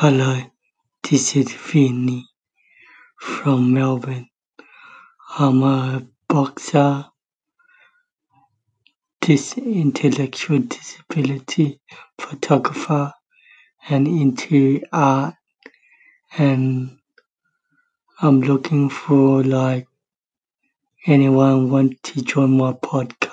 Hello, this is Vinny from Melbourne. I'm a boxer, this intellectual disability photographer and interior, art and I'm looking for like anyone want to join my podcast.